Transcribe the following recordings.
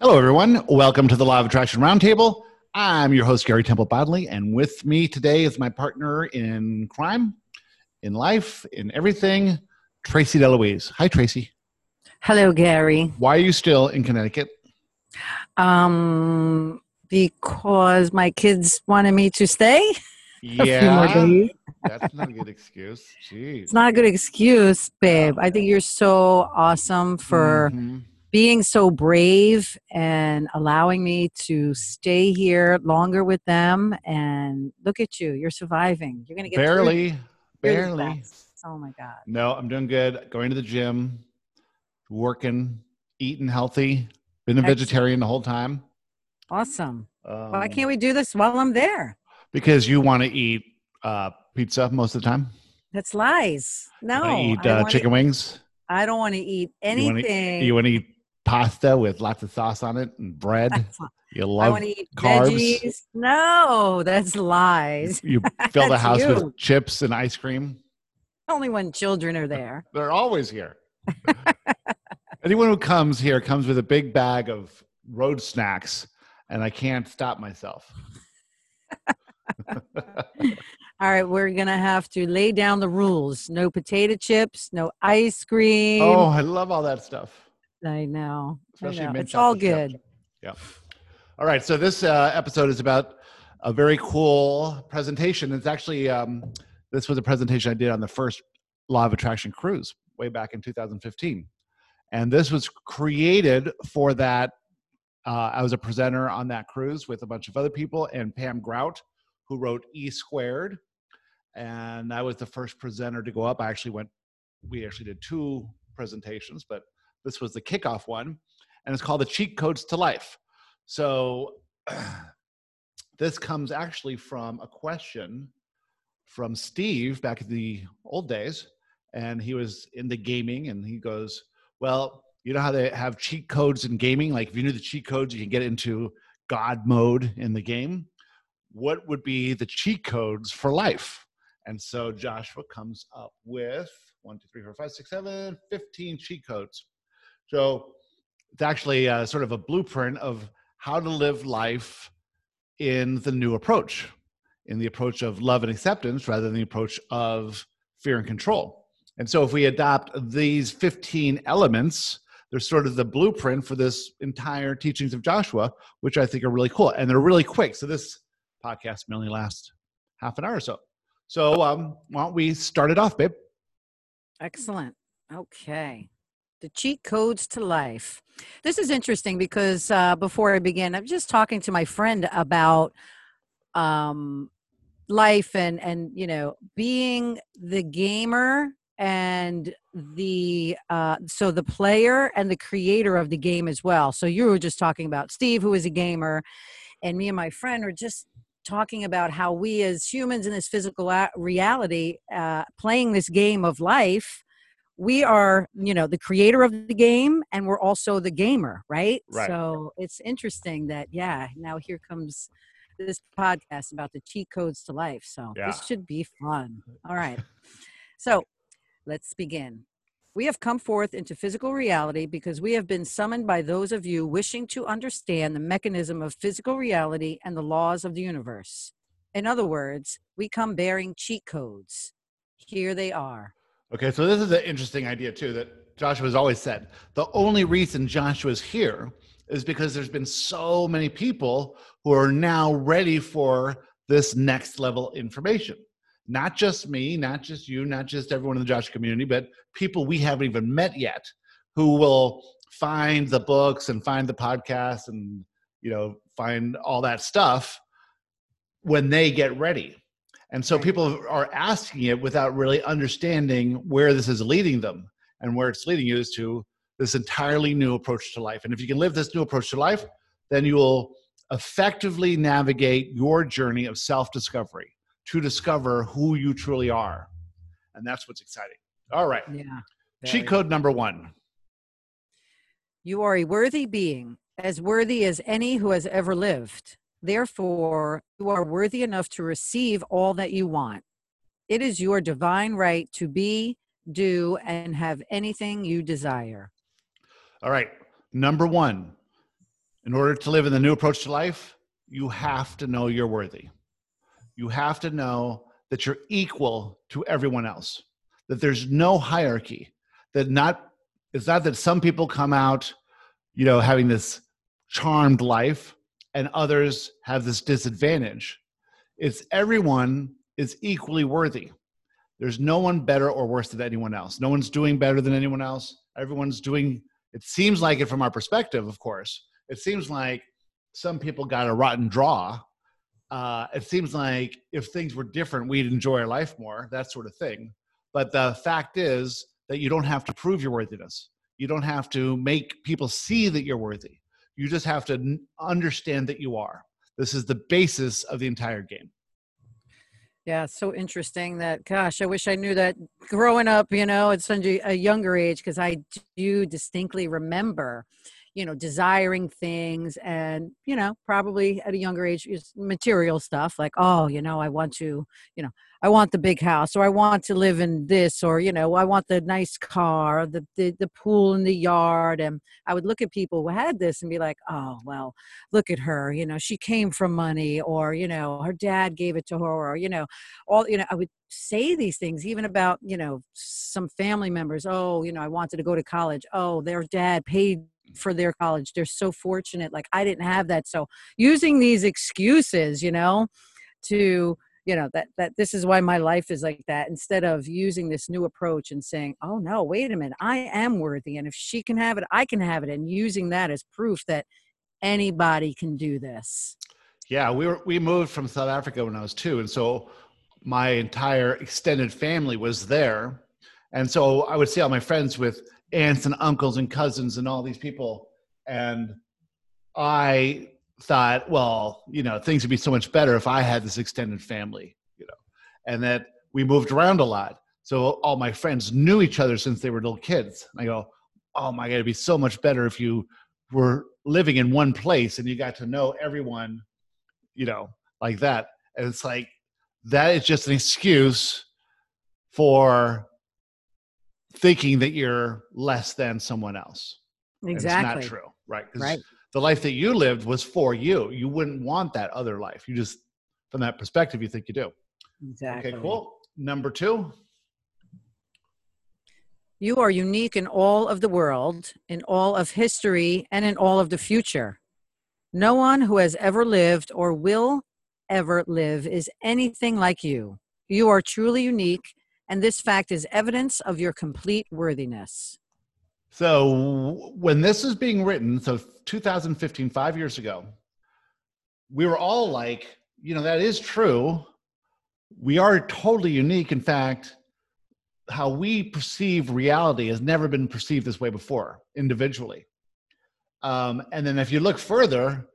Hello, everyone. Welcome to the Law of Attraction Roundtable. I'm your host, Gary Temple Bodley, and with me today is my partner in crime, in life, in everything, Tracy DeLuise. Hi, Tracy. Hello, Gary. Why are you still in Connecticut? Um, because my kids wanted me to stay. Yeah, that's not a good excuse. Jeez. It's not a good excuse, babe. I think you're so awesome for Mhm. Being so brave and allowing me to stay here longer with them. And look at you, you're surviving. You're gonna get barely, You're barely. best. Oh my god. No, I'm doing good. Going to the gym, working, eating healthy. Been a Excellent. vegetarian the whole time. Awesome. Um, Why can't we do this while I'm there? Because you want to eat uh, pizza most of the time. That's lies. No. You eat uh, chicken wings. I don't want to eat anything. You want to eat pasta with lots of sauce on it and bread. You I love want to eat carbs. veggies. No, that's lies. you fill the house you. with chips and ice cream. Only when children are there. They're always here. Anyone who comes here comes with a big bag of road snacks, and I can't stop myself. All right, we're gonna have to lay down the rules. No potato chips, no ice cream. oh, I love all that stuff. I know. I know. It's all good. Yeah. All right. So this uh, episode is about a very cool presentation. It's actually um, this was a presentation I did on the first Law of Attraction cruise way back in 2015, and this was created for that. Uh, I was a presenter on that cruise with a bunch of other people, and Pam Grout, who wrote E Squared, and I was the first presenter to go up. I actually went. We actually did two presentations, but this was the kickoff one, and it's called the Cheat Codes to Life. So this comes actually from a question from Steve back in the old days. And he was into gaming and he goes, Well, you know how they have cheat codes in gaming? Like if you knew the cheat codes, you can get into God mode in the game. What would be the cheat codes for life? And so Joshua comes up with one, two, three, four, five, six, seven, 15 cheat codes. So it's actually uh, sort of a blueprint of how to live life in the new approach, in the approach of love and acceptance rather than the approach of fear and control. And so, if we adopt these 15 elements, they're sort of the blueprint for this entire teachings of Joshua, which I think are really cool. And they're really quick. So, this podcast may only last half an hour or so. So, um, why don't we start it off, babe? Excellent. Okay. The cheat codes to life. This is interesting because uh, before I begin, I'm just talking to my friend about um, life and and you know being the gamer and the uh, so the player and the creator of the game as well. So you were just talking about Steve, who is a gamer, and me and my friend are just talking about how we as humans in this physical reality uh, playing this game of life we are you know the creator of the game and we're also the gamer right, Right. so it's interesting that yeah now here comes this podcast about the cheat codes to life so Yeah. this should be fun all right so let's begin we have come forth into physical reality because we have been summoned by those of you wishing to understand the mechanism of physical reality and the laws of the universe. In other words, we come bearing cheat codes. Here they are. Okay, so this is an interesting idea too that Joshua's always said. The only reason Joshua's here is because there's been so many people who are now ready for this next level information. Not just me, not just you, not just everyone in the Joshua community, but people we haven't even met yet who will find the books and find the podcast and you know find all that stuff when they get ready. And so Right. people are asking it without really understanding where this is leading them. And where it's leading you is to this entirely new approach to life. And if you can live this new approach to life, then you will effectively navigate your journey of self discovery to discover who you truly are. And that's what's exciting. All right. Yeah. Cheat code number one. You are a worthy being, as worthy as any who has ever lived. Therefore, you are worthy enough to receive all that you want. It is your divine right to be, do, and have anything you desire. All right. Number one, in order to live in the new approach to life, you have to know you're worthy. You have to know that you're equal to everyone else, that there's no hierarchy, that not, it's not that some people come out, you know, having this charmed life and others have this disadvantage. It's everyone is equally worthy. There's no one better or worse than anyone else. No one's doing better than anyone else. Everyone's doing, it seems like it from our perspective, of course. It seems like some people got a rotten draw. Uh, it seems like if things were different, we'd enjoy our life more, that sort of thing. But the fact is that you don't have to prove your worthiness. You don't have to make people see that you're worthy. You just have to understand that you are. This is the basis of the entire game. Yeah, so interesting that, gosh, I wish I knew that growing up, you know, at such a, younger age, because I do distinctly remember you know desiring things and you know probably at a younger age material stuff like oh you know i want to you know i want the big house or i want to live in this or you know i want the nice car the the, the pool in the yard and i would look at people who had this and be like oh well look at her you know she came from money or you know her dad gave it to her or you know all you know i would say these things even about you know some family members oh you know i wanted to go to college oh their dad paid for their college. They're so fortunate. Like I didn't have that. So using these excuses, you know, to you know that that this is why my life is like that instead of using this new approach and saying oh no wait a minute i am worthy and if she can have it i can have it and using that as proof that anybody can do this yeah we were we moved from south africa when i was two and so my entire extended family was there and so i would see all my friends with aunts and uncles and cousins and all these people. And I thought, well, you know, things would be so much better if I had this extended family, you know, and that we moved around a lot. So all my friends knew each other since they were little kids. And I go, oh my God, it'd be so much better if you were living in one place and you got to know everyone, you know, like that. And it's like, that is just an excuse for thinking that you're less than someone else. Exactly. it's not true, right? Right. The life that you lived was for you. You wouldn't want that other life. You just, from that perspective, you think you do. Exactly. Okay, cool. Number two. You are unique in all of the world, in all of history, and in all of the future. No one who has ever lived or will ever live is anything like you. You are truly unique and this fact is evidence of your complete worthiness. So, when this is being written, so 2015, five years ago, we were all like, you know, that is true. We are totally unique. In fact, how we perceive reality has never been perceived this way before individually. Um, and then if you look further,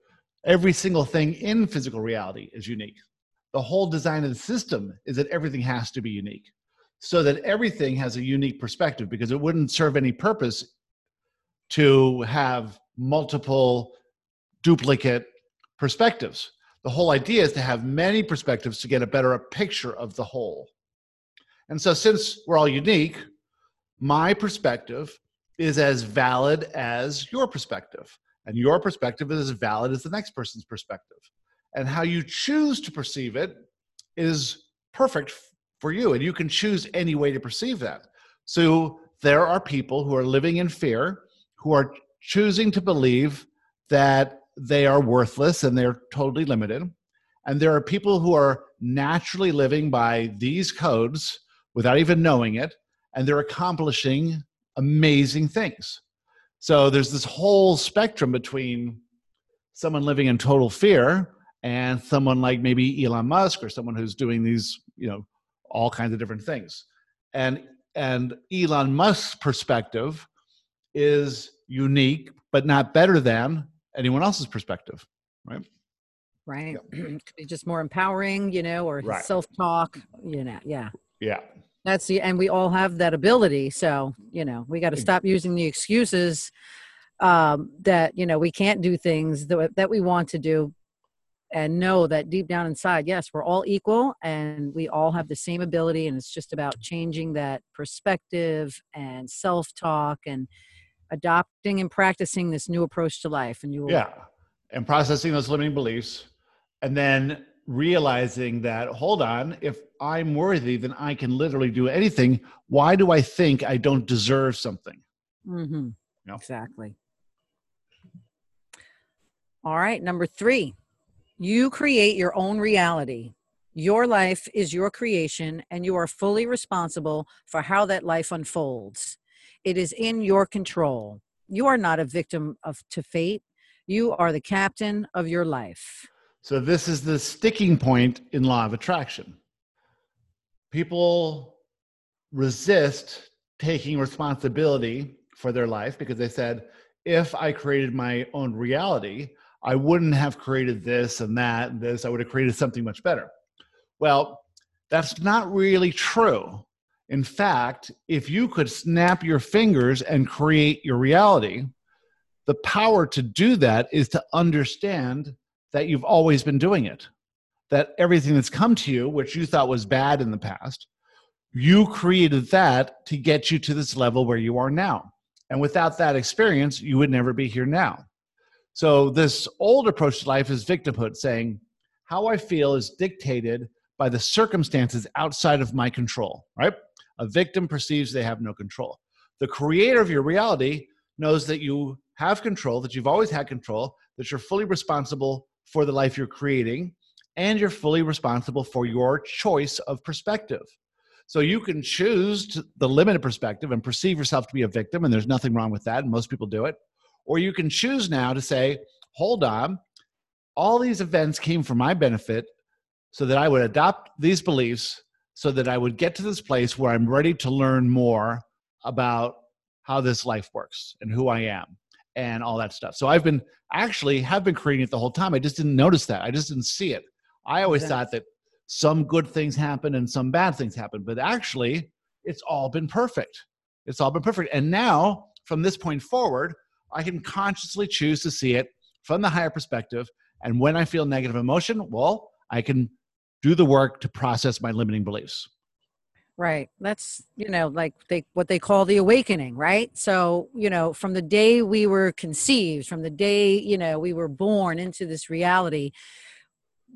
every single thing in physical reality is unique. The whole design of the system is that everything has to be unique so that everything has a unique perspective because it wouldn't serve any purpose to have multiple duplicate perspectives. The whole idea is to have many perspectives to get a better picture of the whole. And so, since we're all unique, my perspective is as valid as your perspective, and your perspective is as valid as the next person's perspective. And how you choose to perceive it is perfect for you and you can choose any way to perceive that. So there are people who are living in fear who are choosing to believe that they are worthless and they're totally limited. And there are people who are naturally living by these codes without even knowing it and they're accomplishing amazing things. So there's this whole spectrum between someone living in total fear and someone like maybe Elon Musk or someone who's doing these, you know, all kinds of different things. And and Elon Musk's perspective is unique, but not better than anyone else's perspective, right? Right. Yep. just more empowering, you know, or right. self-talk, you know. Yeah. Yeah. That's the and we all have that ability. So, you know, we got to stop using the excuses um, that, you know, we can't do things that, that we want to do and know that deep down inside, yes, we're all equal and we all have the same ability. And it's just about changing that perspective and self talk and adopting and practicing this new approach to life. And you will yeah. and processing those limiting beliefs and then realizing that hold on if i'm worthy then i can literally do anything why do i think i don't deserve something mm-hmm. no. exactly all right number three you create your own reality. Your life is your creation and you are fully responsible for how that life unfolds. It is in your control. You are not a victim of to fate. You are the captain of your life. So this is the sticking point in law of attraction. People resist taking responsibility for their life because they said, if I created my own reality, I wouldn't have created this and that and this. I would have created something much better. Well, that's not really true. In fact, if you could snap your fingers and create your reality, the power to do that is to understand that you've always been doing it. That everything that's come to you, which you thought was bad in the past, you created that to get you to this level where you are now. And without that experience, you would never be here now. So, this old approach to life is victimhood, saying, How I feel is dictated by the circumstances outside of my control, right? A victim perceives they have no control. The creator of your reality knows that you have control, that you've always had control, that you're fully responsible for the life you're creating, and you're fully responsible for your choice of perspective. So you can choose the limited perspective and perceive yourself to be a victim, and there's nothing wrong with that, and most people do it. Or you can choose now to say, hold on, all these events came for my benefit so that I would adopt these beliefs so that I would get to this place where I'm ready to learn more about how this life works and who I am and all that stuff. So I've been actually have been creating it the whole time. I just didn't notice that. I just didn't see it. I always thought that some good things happen and some bad things happen, but actually it's all been perfect. It's all been perfect. And now from this point forward, I can consciously choose to see it from the higher perspective. And when I feel negative emotion, well, I can do the work to process my limiting beliefs. Right. That's, you know, like they what they call the awakening, right? So, you know, from the day we were conceived, from the day, you know, we were born into this reality,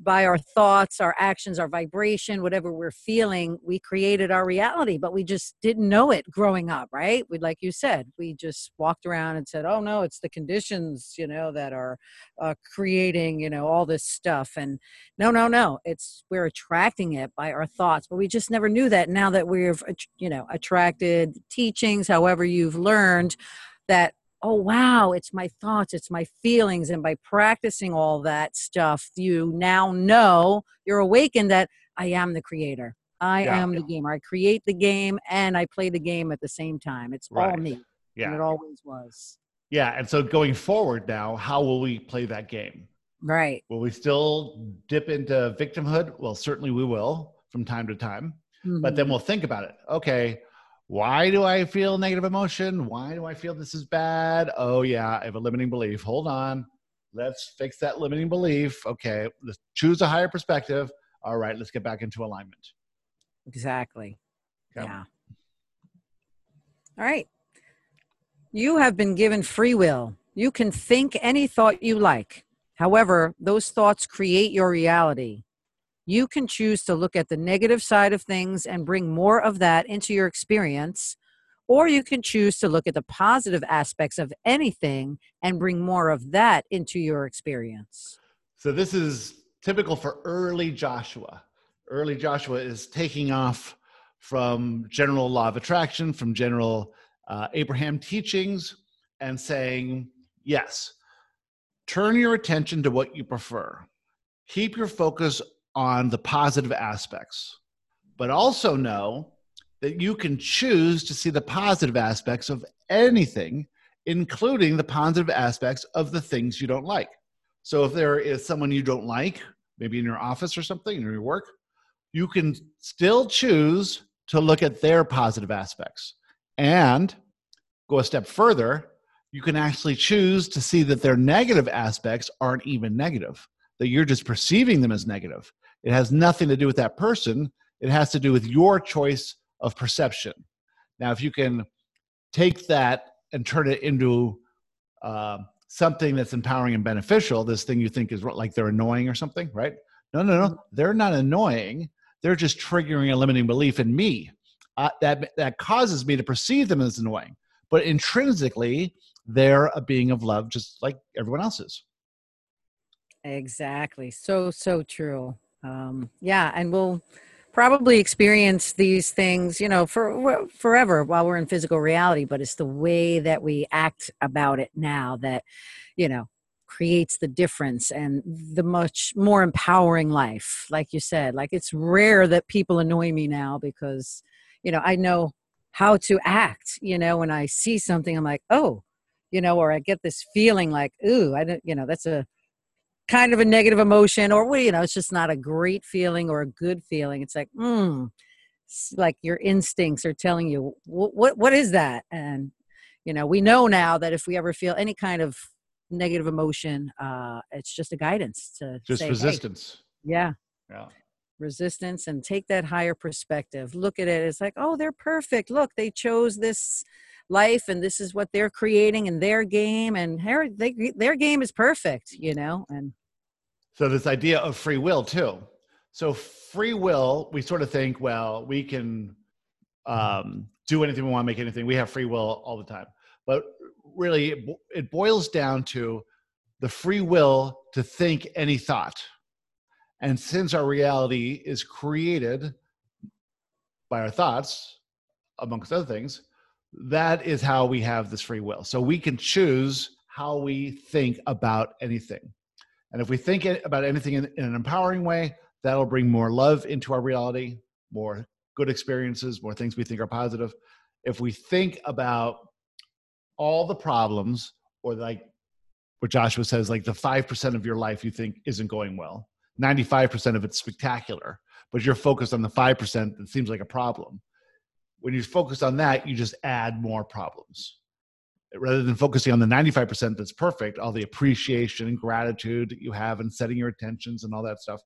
by our thoughts, our actions, our vibration, whatever we're feeling, we created our reality, but we just didn't know it growing up, right? We, like you said, we just walked around and said, "Oh no, it's the conditions, you know, that are uh, creating, you know, all this stuff." And no, no, no, it's we're attracting it by our thoughts, but we just never knew that. Now that we've, you know, attracted teachings, however you've learned that oh wow it's my thoughts it's my feelings and by practicing all that stuff you now know you're awakened that i am the creator i yeah. am the gamer i create the game and i play the game at the same time it's right. all me yeah and it always was yeah and so going forward now how will we play that game right will we still dip into victimhood well certainly we will from time to time mm-hmm. but then mm-hmm. we'll think about it okay why do I feel negative emotion? Why do I feel this is bad? Oh, yeah, I have a limiting belief. Hold on. Let's fix that limiting belief. Okay, let's choose a higher perspective. All right, let's get back into alignment. Exactly. Okay. Yeah. All right. You have been given free will. You can think any thought you like. However, those thoughts create your reality. You can choose to look at the negative side of things and bring more of that into your experience, or you can choose to look at the positive aspects of anything and bring more of that into your experience. So, this is typical for early Joshua. Early Joshua is taking off from general law of attraction, from general uh, Abraham teachings, and saying, yes, turn your attention to what you prefer. Keep your focus on the positive aspects, but also know that you can choose to see the positive aspects of anything, including the positive aspects of the things you don't like. So if there is someone you don't like, maybe in your office or something, in your work, you can still choose to look at their positive aspects and go a step further. You can actually choose to see that their negative aspects aren't even negative, that you're just perceiving them as negative. It has nothing to do with that person. It has to do with your choice of perception. Now, if you can take that and turn it into uh, something that's empowering and beneficial, this thing you think is like they're annoying or something, right? No, no, no. They're not annoying. They're just triggering a limiting belief in me uh, that that causes me to perceive them as annoying. But intrinsically, they're a being of love, just like everyone else is. Exactly. So so true. Um, yeah, and we'll probably experience these things, you know, for forever while we're in physical reality. But it's the way that we act about it now that, you know, creates the difference and the much more empowering life. Like you said, like it's rare that people annoy me now because, you know, I know how to act. You know, when I see something, I'm like, oh, you know, or I get this feeling like, ooh, I don't, you know, that's a kind of a negative emotion or you know it's just not a great feeling or a good feeling. It's like hmm it's like your instincts are telling you what, what what is that? And you know we know now that if we ever feel any kind of negative emotion uh it's just a guidance to just say, resistance. hey, yeah yeah. resistance and take that higher perspective. Look at it it's like oh they're perfect. Look they chose this life and this is what they're creating in their game and her, they, their game is perfect you know and so this idea of free will too. So free will we sort of think well we can um, do anything we want make anything. We have free will all the time. But really it boils down to the free will to think any thought. And since our reality is created by our thoughts amongst other things that is how we have this free will. So we can choose how we think about anything. And if we think about anything in, in, an empowering way, that'll bring more love into our reality, more good experiences, more things we think are positive. If we think about all the problems, or like what Joshua says, like the 5% of your life you think isn't going well, 95% of it's spectacular, but you're focused on the 5% that seems like a problem when you focus on that, you just add more problems. Rather than focusing on the 95% that's perfect, all the appreciation and gratitude that you have and setting your intentions and all that stuff,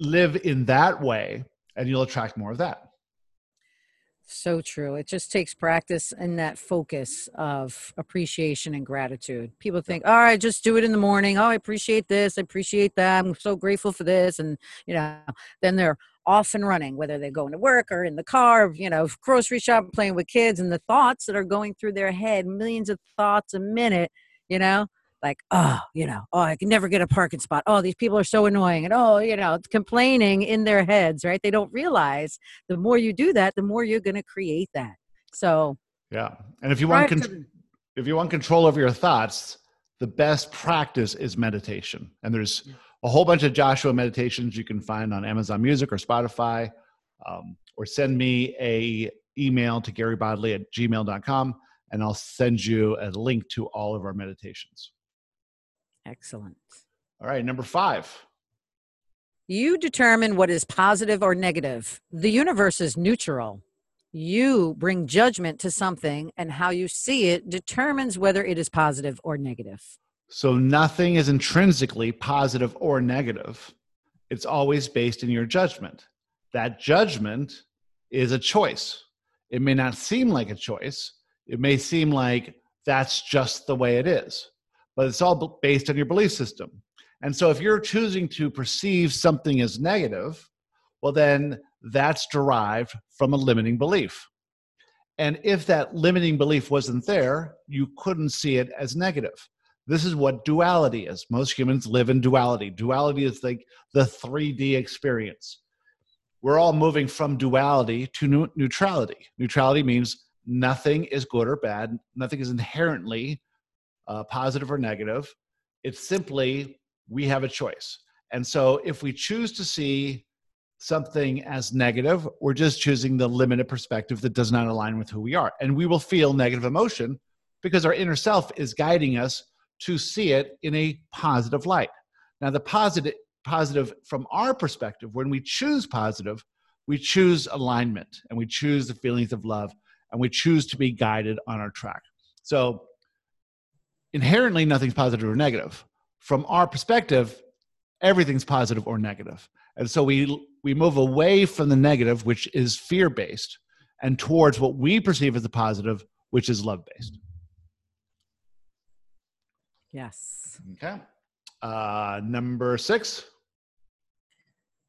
live in that way and you'll attract more of that. So true. It just takes practice and that focus of appreciation and gratitude. People think, oh, all right, just do it in the morning. Oh, I appreciate this. I appreciate that. I'm so grateful for this. And, you know, then they're off and running, whether they're going to work or in the car, you know, grocery shop, playing with kids, and the thoughts that are going through their head, millions of thoughts a minute, you know, like, oh, you know, oh, I can never get a parking spot. Oh, these people are so annoying. And oh, you know, complaining in their heads, right? They don't realize the more you do that, the more you're going to create that. So, yeah. And if you want, con- to- if you want control over your thoughts, the best practice is meditation. And there's a whole bunch of Joshua meditations you can find on Amazon Music or Spotify, um, or send me a email to garybodley at gmail.com and I'll send you a link to all of our meditations. Excellent. All right, number five. You determine what is positive or negative. The universe is neutral. You bring judgment to something, and how you see it determines whether it is positive or negative. So, nothing is intrinsically positive or negative. It's always based in your judgment. That judgment is a choice. It may not seem like a choice, it may seem like that's just the way it is but it's all based on your belief system. And so if you're choosing to perceive something as negative, well, then that's derived from a limiting belief. And if that limiting belief wasn't there, you couldn't see it as negative. This is what duality is. Most humans live in duality. Duality is like the 3D experience. We're all moving from duality to neutrality. Neutrality means nothing is good or bad, nothing is inherently uh, positive or negative. It's simply we have a choice. And so if we choose to see something as negative, we're just choosing the limited perspective that does not align with who we are. And we will feel negative emotion because our inner self is guiding us to see it in a positive light. Now, the positive, positive from our perspective, when we choose positive, we choose alignment and we choose the feelings of love and we choose to be guided on our track. So inherently nothing's positive or negative. From our perspective, everything's positive or negative. And so we we move away from the negative, which is fear based, and towards what we perceive as the positive, which is love based. Yes. Okay. Uh, number six.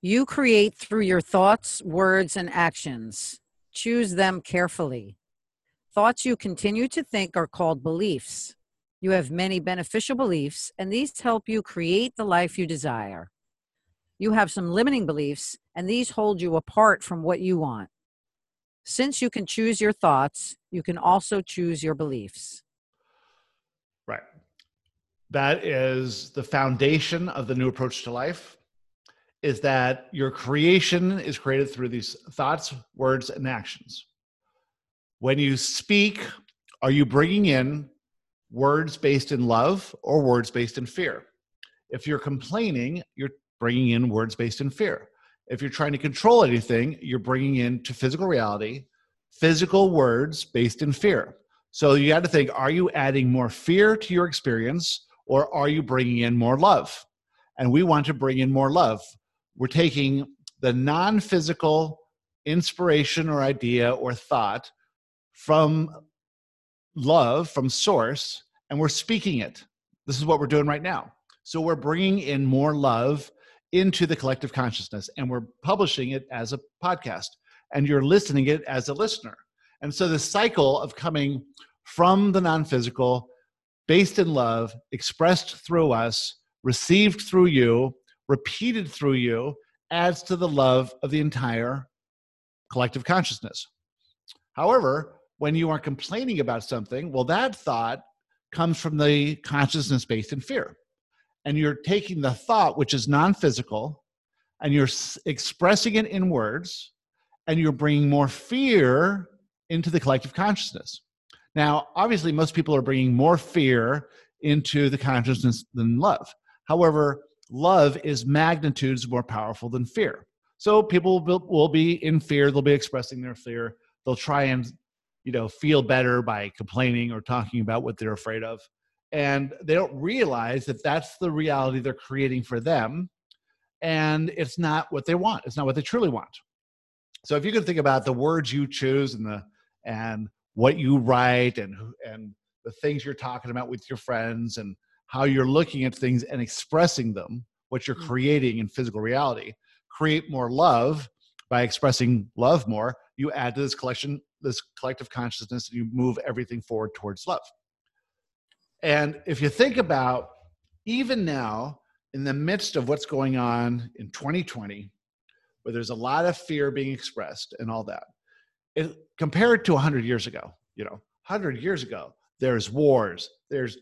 You create through your thoughts, words, and actions. Choose them carefully. Thoughts you continue to think are called beliefs. You have many beneficial beliefs, and these help you create the life you desire. You have some limiting beliefs, and these hold you apart from what you want. Since you can choose your thoughts, you can also choose your beliefs. That is the foundation of the new approach to life is that your creation is created through these thoughts, words, and actions. When you speak, are you bringing in words based in love or words based in fear? If you're complaining, you're bringing in words based in fear. If you're trying to control anything, you're bringing into physical reality physical words based in fear. So you got to think are you adding more fear to your experience or are you bringing in more love? And we want to bring in more love. We're taking the non physical inspiration or idea or thought from love, from source, and we're speaking it. This is what we're doing right now. So we're bringing in more love into the collective consciousness and we're publishing it as a podcast and you're listening it as a listener. And so the cycle of coming from the non physical, based in love, expressed through us, received through you, repeated through you, adds to the love of the entire collective consciousness. However, when you are complaining about something, well, that thought comes from the consciousness based in fear. And you're taking the thought, which is non physical, and you're expressing it in words, and you're bringing more fear into the collective consciousness. Now, obviously, most people are bringing more fear into the consciousness than love. However, love is magnitudes more powerful than fear. So people will be in fear, they'll be expressing their fear, they'll try and you know feel better by complaining or talking about what they're afraid of. And they don't realize that that's the reality they're creating for them. And it's not what they want. It's not what they truly want. So if you can think about the words you choose and the and what you write and and the things you're talking about with your friends and how you're looking at things and expressing them, what you're mm. creating in physical reality, create more love by expressing love more. You add to this collection, this collective consciousness, and you move everything forward towards love. And if you think about even now, in the midst of what's going on in 2020, where there's a lot of fear being expressed and all that. It, compared to 100 years ago, you know, 100 years ago, there's wars, there's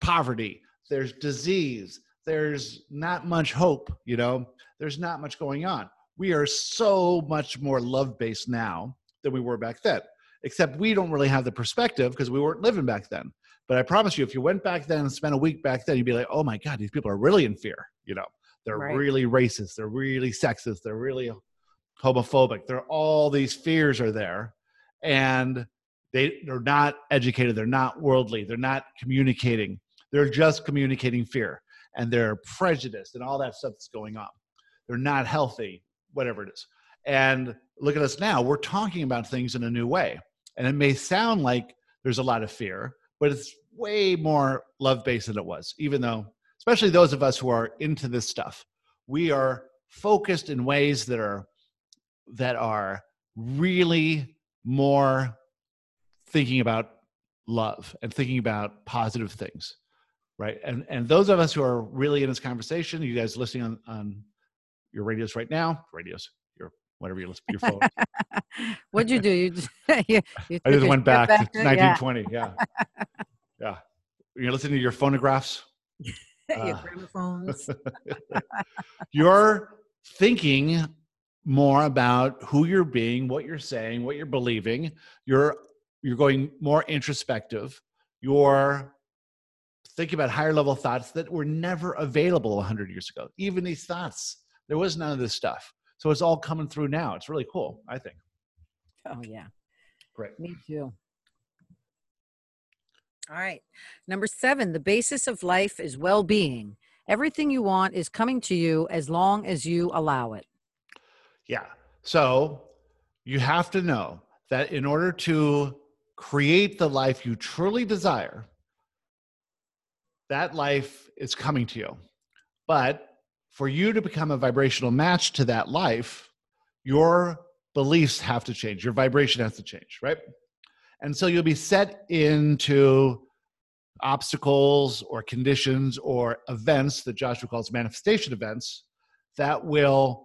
poverty, there's disease, there's not much hope, you know, there's not much going on. We are so much more love based now than we were back then, except we don't really have the perspective because we weren't living back then. But I promise you, if you went back then and spent a week back then, you'd be like, oh my God, these people are really in fear, you know. They're right. really racist. They're really sexist. They're really homophobic. They're all these fears are there, and they they're not educated. They're not worldly. They're not communicating. They're just communicating fear, and they're prejudiced and all that stuff that's going on. They're not healthy. Whatever it is. And look at us now. We're talking about things in a new way, and it may sound like there's a lot of fear, but it's way more love based than it was. Even though especially those of us who are into this stuff. We are focused in ways that are that are really more thinking about love and thinking about positive things right? And and those of us who are really in this conversation you guys listening on on your radios right now radios your whatever your your phone. What'd you do? You, you, you i just went back, back to 1920 yeah yeah, yeah. you're listening to your phonographs? Your uh. gramophones. you're thinking more about who you're being, what you're saying, what you're believing. You're you're going more introspective. You're thinking about higher level thoughts that were never available 100 years ago. Even these thoughts, there was none of this stuff. So it's all coming through now. It's really cool, I think. Oh yeah. Great. Me too. All right. Number seven, the basis of life is well being. Everything you want is coming to you as long as you allow it. Yeah. So you have to know that in order to create the life you truly desire, that life is coming to you. But for you to become a vibrational match to that life, your beliefs have to change, your vibration has to change, right? And so you'll be set into obstacles or conditions or events that Joshua calls manifestation events that will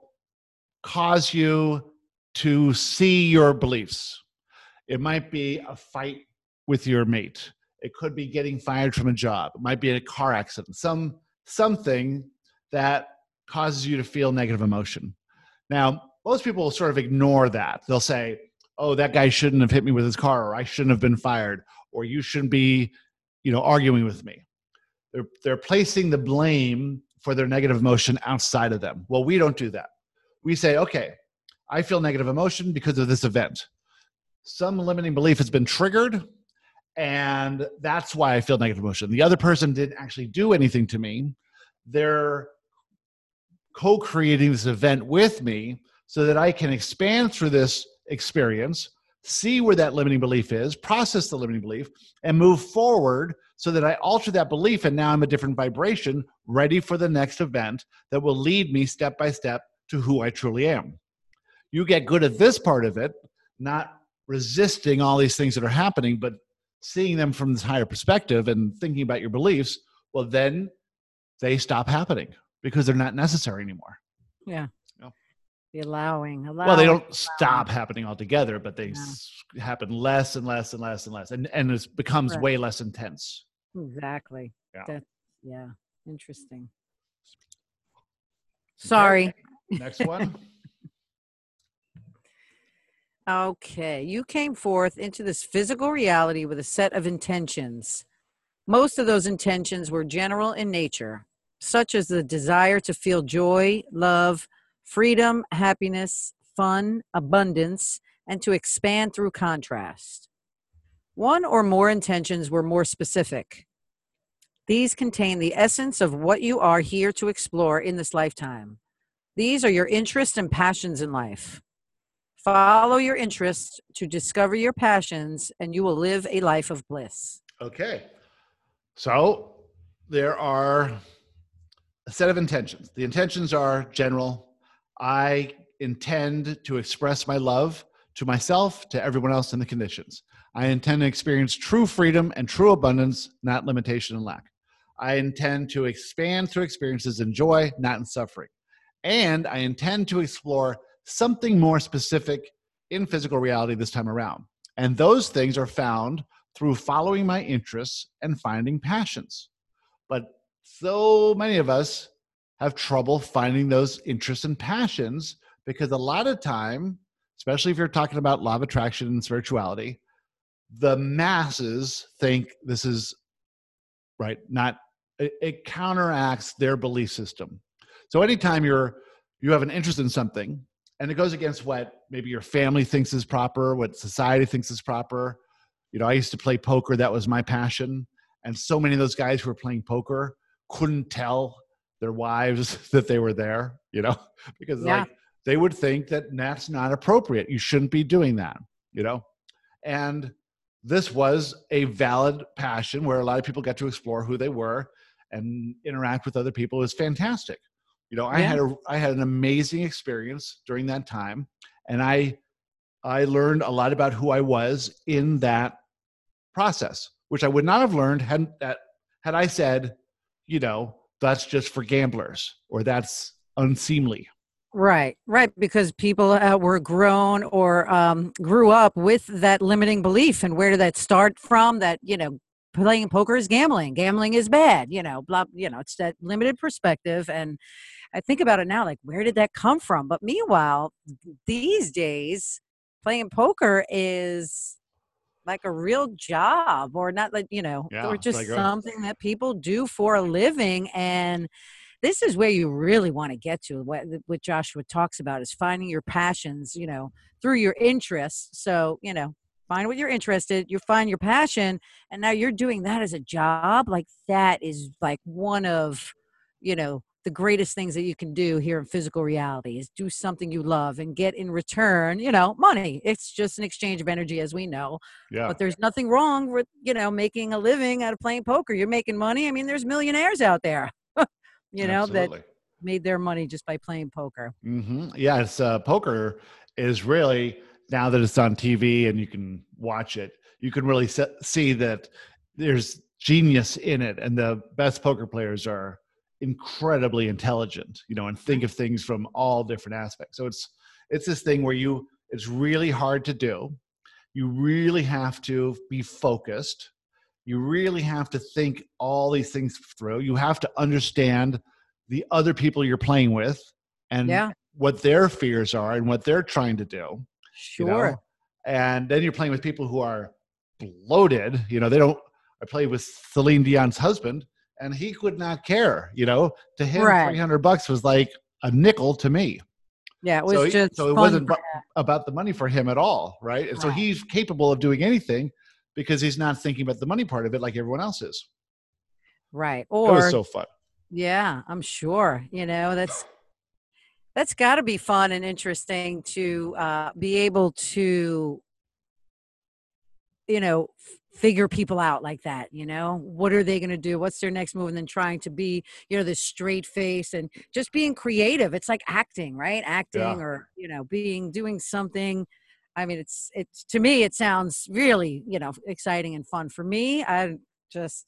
cause you to see your beliefs. It might be a fight with your mate. It could be getting fired from a job. It might be a car accident. Some something that causes you to feel negative emotion. Now, most people sort of ignore that. They'll say, "Oh, that guy shouldn't have hit me with his car or I shouldn't have been fired or you shouldn't be, you know, arguing with me." They're they're placing the blame for their negative emotion outside of them. Well, we don't do that. We say, "Okay, I feel negative emotion because of this event. Some limiting belief has been triggered and that's why I feel negative emotion. The other person didn't actually do anything to me. They're co-creating this event with me so that I can expand through this experience, see where that limiting belief is, process the limiting belief, and move forward so that I alter that belief and now I'm a different vibration, ready for the next event that will lead me step by step to who I truly am. You get good at this part of it, not resisting all these things that are happening, but seeing them from this higher perspective and thinking about your beliefs, well, then they stop happening because they're not necessary anymore. Yeah. The allowing, allowing. Well, they don't stop happening altogether, but they yeah. happen less and less and less and less, and and it becomes right. way less intense. Exactly. Yeah. That's, yeah. Interesting. Sorry. Next one. Okay, you came forth into this physical reality with a set of intentions. Most of those intentions were general in nature, such as the desire to feel joy, love, freedom, happiness, fun, abundance, and to expand through contrast. One or more intentions were more specific. These contain the essence of what you are here to explore in this lifetime. These are your interests and passions in life. Follow your interests to discover your passions, and you will live a life of bliss. Okay. So there are a set of intentions. The intentions are general. I intend to express my love to myself, to everyone else in the conditions. I intend to experience true freedom and true abundance, not limitation and lack. I intend to expand through experiences in joy, not in suffering. And I intend to explore something more specific in physical reality this time around. And those things are found through following my interests and finding passions. But so many of us have trouble finding those interests and passions because a lot of time, especially if you're talking about law of attraction and spirituality, the masses think this is right, not it, it counteracts their belief system. So anytime you're you have an interest in something and it goes against what maybe your family thinks is proper, what society thinks is proper. You know, I used to play poker, that was my passion. And so many of those guys who were playing poker couldn't tell their wives that they were there, you know, because yeah. like they would think that that's not appropriate. You shouldn't be doing that, you know. And this was a valid passion where a lot of people got to explore who they were and interact with other people. It was fantastic. You know, I yeah. had a I had an amazing experience during that time, and I I learned a lot about who I was in that process, which I would not have learned had that had I said, you know, that's just for gamblers or that's unseemly. Right, right, because people uh, were grown or um, grew up with that limiting belief, and where did that start from? That you know, playing poker is gambling, gambling is bad. You know, blah. You know, it's that limited perspective, and I think about it now, like where did that come from? But meanwhile, these days, playing poker is like a real job or not like you know yeah, or just like uh something that people do for a living and this is where you really want to get to what, what joshua talks about is finding your passions you know through your interests so you know find what you're interested you find your passion and now you're doing that as a job like that is like one of you know the greatest things that you can do here in physical reality is do something you love and get in return, you know, money. It's just an exchange of energy, as we know. Yeah. But there's nothing wrong with, you know, making a living out of playing poker. You're making money. I mean, there's millionaires out there, you know, that made their money just by playing poker. Mm-hmm. Yes. uh, poker is really now that it's on TV and you can watch it, you can really se- see that there's genius in it, and the best poker players are incredibly intelligent, you know, and think of things from all different aspects. So it's it's this thing where you it's really hard to do. You really have to be focused. You really have to think all these things through. You have to understand the other people you're playing with and Yeah, what their fears are and what they're trying to do. you know? sure. And then you're playing with people who are bloated. You know, they don't. I played with Celine Dion's husband, and he could not care. You know, to him, Right. three hundred bucks was like a nickel to me. Yeah, it was So, he- just so it wasn't about the money for him at all, right? And so he's capable of doing anything because he's not thinking about the money part of it like everyone else is. right. It was so fun. Yeah, I'm sure. You know, that's that's got to be fun and interesting to uh, be able to, you know, figure people out like that. You know, what are they going to do? What's their next move? And then trying to be, you know, this straight face and just being creative. It's like acting, right? Acting Yeah. or you know, being doing something. I mean, it's it's to me, it sounds really, you know, exciting and fun. For me, I just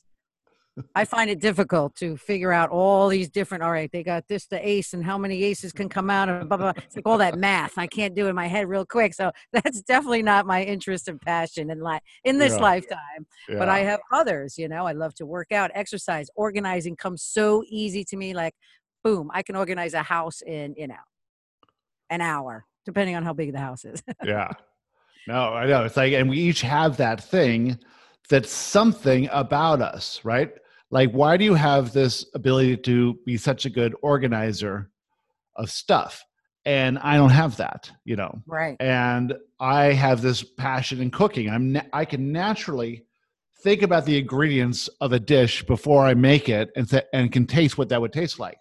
I find it difficult to figure out all these different. All right, they got this, the ace, and how many aces can come out, and blah blah. blah. It's like all that math. I can't do in my head real quick. So that's definitely not my interest and passion in life in this Yeah. lifetime. But I have others. You know, I love to work out, exercise, organizing comes so easy to me. Like, boom, I can organize a house in you know an hour, depending on how big the house is. yeah. No, I know. It's like, and we each have that thing that's something about us, right? Like, why do you have this ability to be such a good organizer of stuff? And I don't have that, you know. right. And I have this passion in cooking. I'm na- I can naturally think about the ingredients of a dish before I make it, and th- and can taste what that would taste like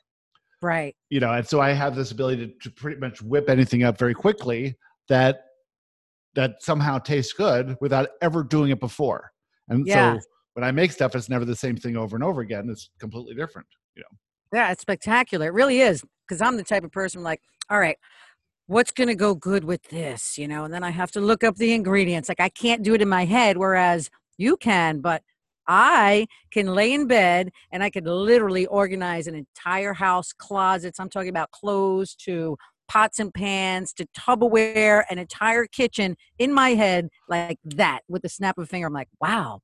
Right. you know and so i have this ability to, to pretty much whip anything up very quickly that that somehow tastes good without ever doing it before and Yeah. so when i make stuff it's never the same thing over and over again it's completely different you know. Yeah, it's spectacular. It really is. Because I'm the type of person like, all right, what's going to go good with this? You know, and then I have to look up the ingredients. Like, I can't do it in my head, whereas you can, but I can lay in bed and I could literally organize an entire house, closets. I'm talking about clothes to pots and pans to Tupperware, an entire kitchen in my head like that with the snap of a finger. I'm like, wow.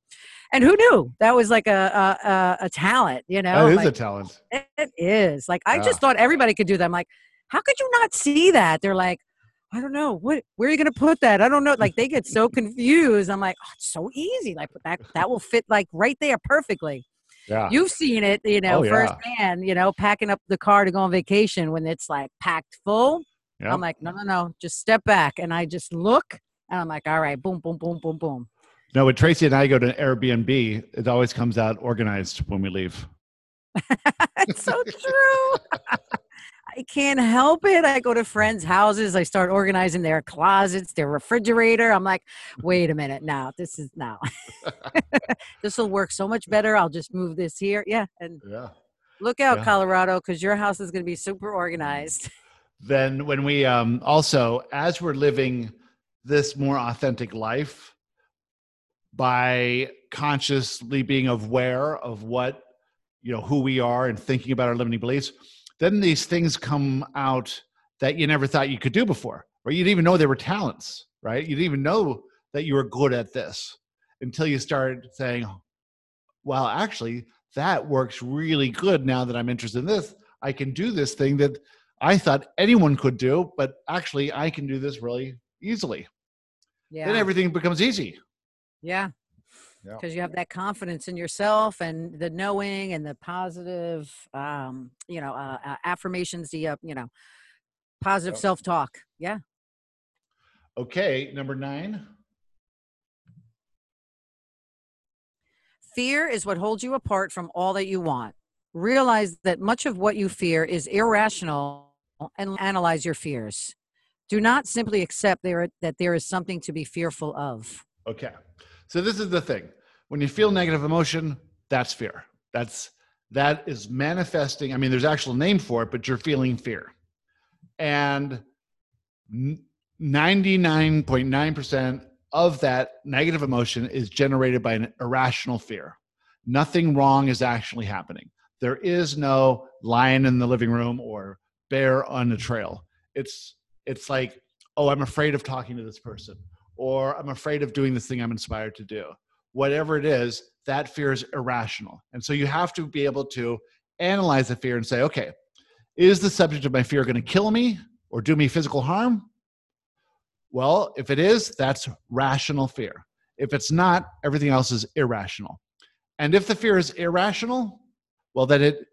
And who knew that was like a a, a, a talent, you know? that is like, a talent it is. Like I Yeah. just thought everybody could do that. I'm like, how could you not see that? They're like, I don't know. What where are you gonna put that? I don't know. Like they get so confused. I'm like, oh, it's so easy. Like that that will fit like right there perfectly. Yeah You've seen it, you know, Oh, yeah. firsthand, you know, packing up the car to go on vacation when it's like packed full. yeah I'm like, no, no, no, just step back. And I just look and I'm like, all right, boom, boom, boom, boom, boom. no when tracy and i go to airbnb it always comes out organized when we leave It's so true. I can't help it. I go to friends' houses. I start organizing their closets, their refrigerator. I'm like, wait a minute. Now this is now. this will work so much better. I'll just move this here. Yeah. And yeah look out, Yeah. Colorado, because your house is going to be super organized. then when we um also as we're living this more authentic life by consciously being aware of what you know who we are and thinking about our limiting beliefs then these things come out that you never thought you could do before or you didn't even know they were talents right? You didn't even know that you were good at this until you started saying well actually that works really good now that i'm interested in this. I can do this thing that i thought anyone could do but actually i can do this really easily. Yeah. then everything becomes easy. Yeah. Yeah. Because you have that confidence in yourself and the knowing and the positive, um, you know, uh, uh, affirmations, the, uh, you know, positive Yep. self talk. Yeah. okay number nine Fear is what holds you apart from all that you want. Realize that much of what you fear is irrational and analyze your fears. Do not simply accept there, that there is something to be fearful of. Okay. So this is the thing. When you feel negative emotion, that's fear. That's that is manifesting. I mean, there's actual name for it, but you're feeling fear. And 99.9% of that negative emotion is generated by an irrational fear. Nothing wrong is actually happening. There is no lion in the living room or bear on the trail. It's it's like, oh, I'm afraid of talking to this person, or I'm afraid of doing this thing I'm inspired to do. Whatever it is, that fear is irrational. And so you have to be able to analyze the fear and say, okay, is the subject of my fear going to kill me or do me physical harm? Well, if it is, that's rational fear. If it's not, everything else is irrational. And if the fear is irrational, well, then it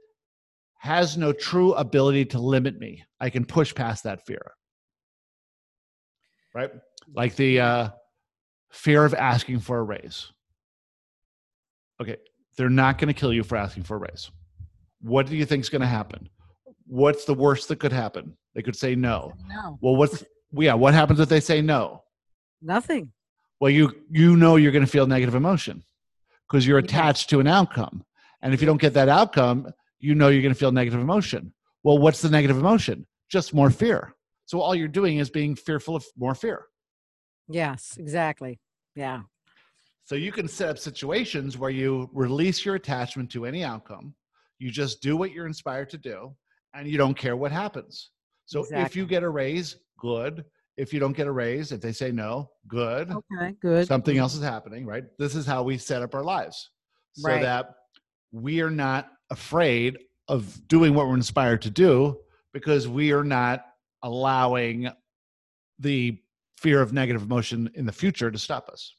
has no true ability to limit me. I can push past that fear. Right? Like the uh, fear of asking for a raise. Okay, they're not going to kill you for asking for a raise. What do you think is going to happen? What's the worst that could happen? They could say no. No. Well, what's yeah? What happens if they say no? Nothing. Well, you you know you're going to feel negative emotion because you're attached to an outcome, and if you don't get that outcome, you know you're going to feel negative emotion. Well, what's the negative emotion? Just more fear. So all you're doing is being fearful of more fear. Yes, exactly. Yeah. So you can set up situations where you release your attachment to any outcome. You just do what you're inspired to do, and you don't care what happens. So if you get a raise, good. If you don't get a raise, if they say no, good. Okay, good. Something else is happening, right? This is how we set up our lives so Right. that we are not afraid of doing what we're inspired to do because we are not allowing the fear of negative emotion in the future to stop us.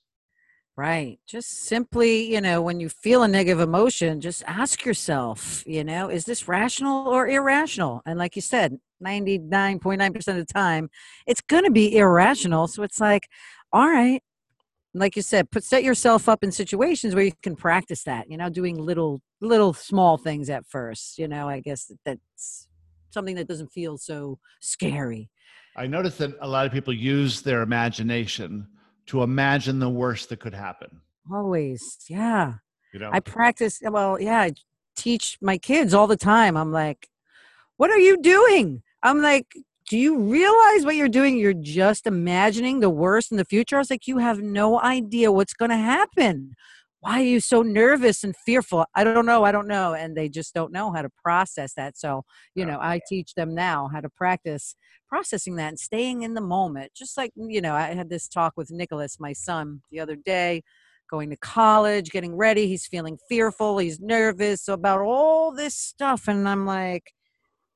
Right. Just simply, you know, when you feel a negative emotion, just ask yourself, you know, is this rational or irrational? And like you said, 99.9% of the time, it's going to be irrational. So it's like, all right, like you said, put set yourself up in situations where you can practice that, you know, doing little little small things at first, you know, I guess that- that's something that doesn't feel so scary. I noticed that a lot of people use their imagination to imagine the worst that could happen. Always. Yeah. You know, I practice. Well, yeah, I teach my kids all the time. I'm like, what are you doing? I'm like, do you realize what you're doing? You're just imagining the worst in the future. I was like, you have no idea what's going to happen. Why are you so nervous and fearful? I don't know. I don't know. And they just don't know how to process that. So, you Yeah. know, I teach them now how to practice processing that and staying in the moment. Just like, you know, I had this talk with Nicholas, my son, the other day going to college, getting ready. He's feeling fearful. He's nervous about all this stuff. And I'm like,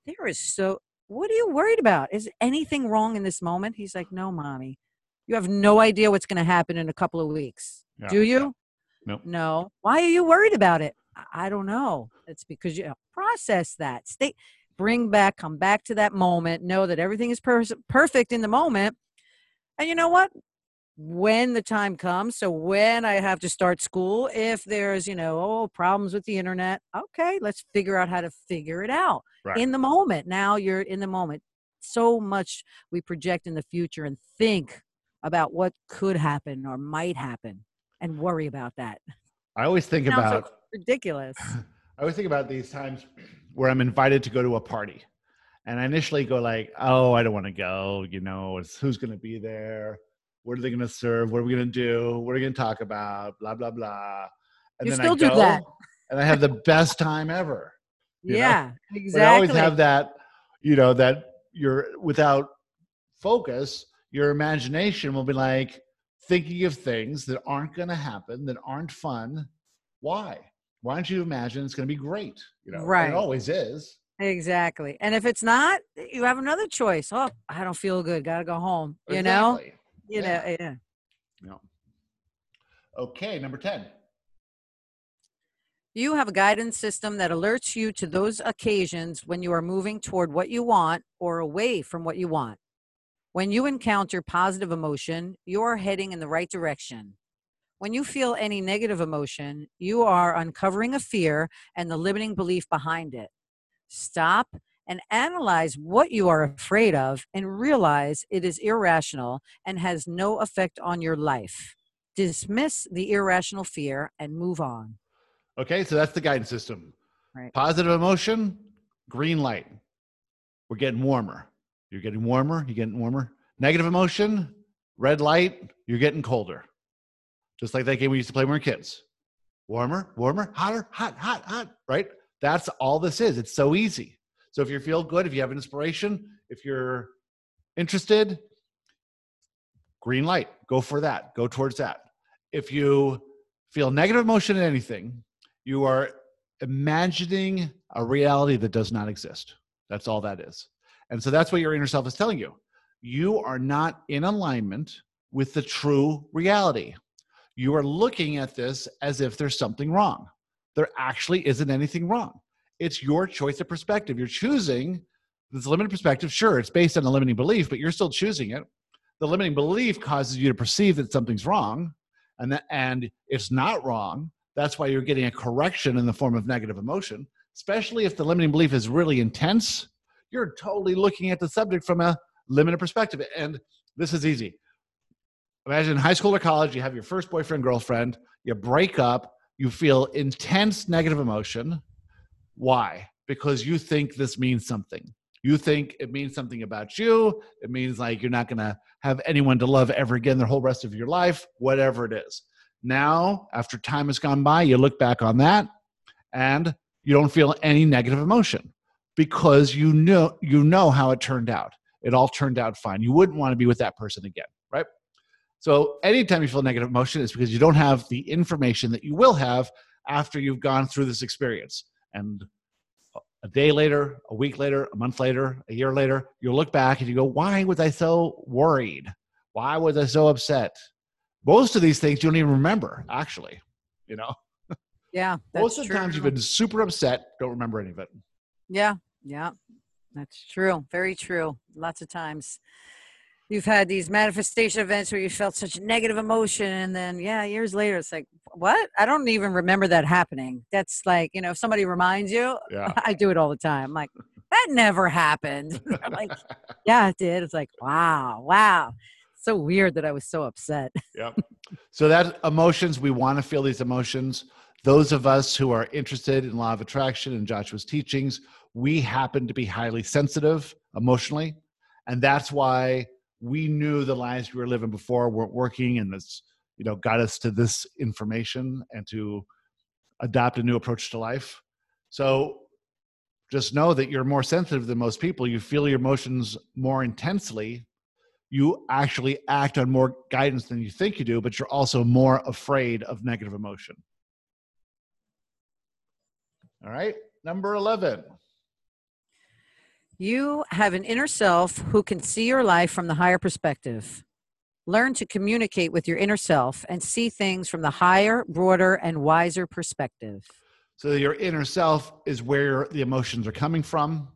there is so, what are you worried about? Is anything wrong in this moment? He's like, no, mommy. You have no idea what's going to happen in a couple of weeks. Yeah, Do you? Nope. No. Why are you worried about it? I- don't know. It's because you uh, process that. Stay, bring back, come back to that moment. Know that everything is per- perfect in the moment. And you know what? when the time comes so when i have to start school if there's you know oh problems with the internet okay let's figure out how to figure it out Right. in the moment now you're in the moment so much we project in the future and think about what could happen or might happen and worry about that I always think Sounds so about ridiculous I always think about these times where I'm invited to go to a party. And I initially go like, oh, I don't want to go. You know, it's who's going to be there? What are they going to serve? What are we going to do? What are we going to talk about? Blah, blah, blah. And You then still I do go, that. And I have the best time ever. You know? yeah But exactly I always have that, you know, that you're without focus, your imagination will be like thinking of things that aren't going to happen, that aren't fun. Why? Why don't you imagine it's going to be great? You know, Right. it always is. exactly and if it's not you have another choice oh i don't feel good gotta go home you know Exactly. you Yeah. know yeah No. Okay, number 10. You have a guidance system that alerts you to those occasions when you are moving toward what you want or away from what you want. When you encounter positive emotion, you are heading in the right direction. When you feel any negative emotion, you are uncovering a fear and the limiting belief behind it. Stop and analyze what you are afraid of and realize it is irrational and has no effect on your life. Dismiss the irrational fear and move on. Okay, so that's the guidance system. Right. Positive emotion, green light. We're getting warmer. You're getting warmer, you're getting warmer. Negative emotion, red light, you're getting colder. Just like that game we used to play when we were kids. Warmer, warmer, hotter, hot, hot, hot, right? That's all this is. It's so easy. So if you feel good, if you have inspiration, if you're interested, green light, go for that, go towards that. If you feel negative emotion in anything, you are imagining a reality that does not exist. That's all that is. And so that's what your inner self is telling you. You are not in alignment with the true reality. You are looking at this as if there's something wrong. There actually isn't anything wrong. It's your choice of perspective. You're choosing this limited perspective. Sure, it's based on a limiting belief, but you're still choosing it. The limiting belief causes you to perceive that something's wrong, and that, and it's not wrong. That's why you're getting a correction in the form of negative emotion. Especially if the limiting belief is really intense, you're totally looking at the subject from a limited perspective. And this is easy. Imagine in high school or college, you have your first boyfriend, girlfriend, you break up, you feel intense negative emotion why? Because you think this means something. You think it means something about you. It means like you're not going to have anyone to love ever again the whole rest of your life, whatever it is. Now, after time has gone by, you look back on that and you don't feel any negative emotion because you know you know how it turned out. It all turned out fine. You wouldn't want to be with that person again, right? So, anytime you feel negative emotion, it's because you don't have the information that you will have after you've gone through this experience. And a day later, a week later, a month later, a year later, you'll look back and you go, why was I so worried? Why was I so upset? Most of these things you don't even remember, actually, you know? Yeah. Most of the true. times you've been super upset, don't remember any of it. Yeah. Yeah. That's true. Very true. Lots of times you've had these manifestation events where you felt such negative emotion and then yeah years later it's like what i don't even remember that happening that's like you know if somebody reminds you yeah. i do it all the time I'm like that never happened like yeah it did it's like wow wow so weird that i was so upset yep so that emotions we want to feel these emotions those of us who are interested in law of attraction and joshua's teachings we happen to be highly sensitive emotionally and that's why we knew the lives we were living before weren't working and this you know got us to this information and to adopt a new approach to life. So just know that you're more sensitive than most people. You feel your emotions more intensely. You actually act on more guidance than you think you do but you're also more afraid of negative emotion. All right number 11 you have an inner self who can see your life from the higher perspective. Learn to communicate with your inner self and see things from the higher, broader, and wiser perspective. So, your inner self is where the emotions are coming from.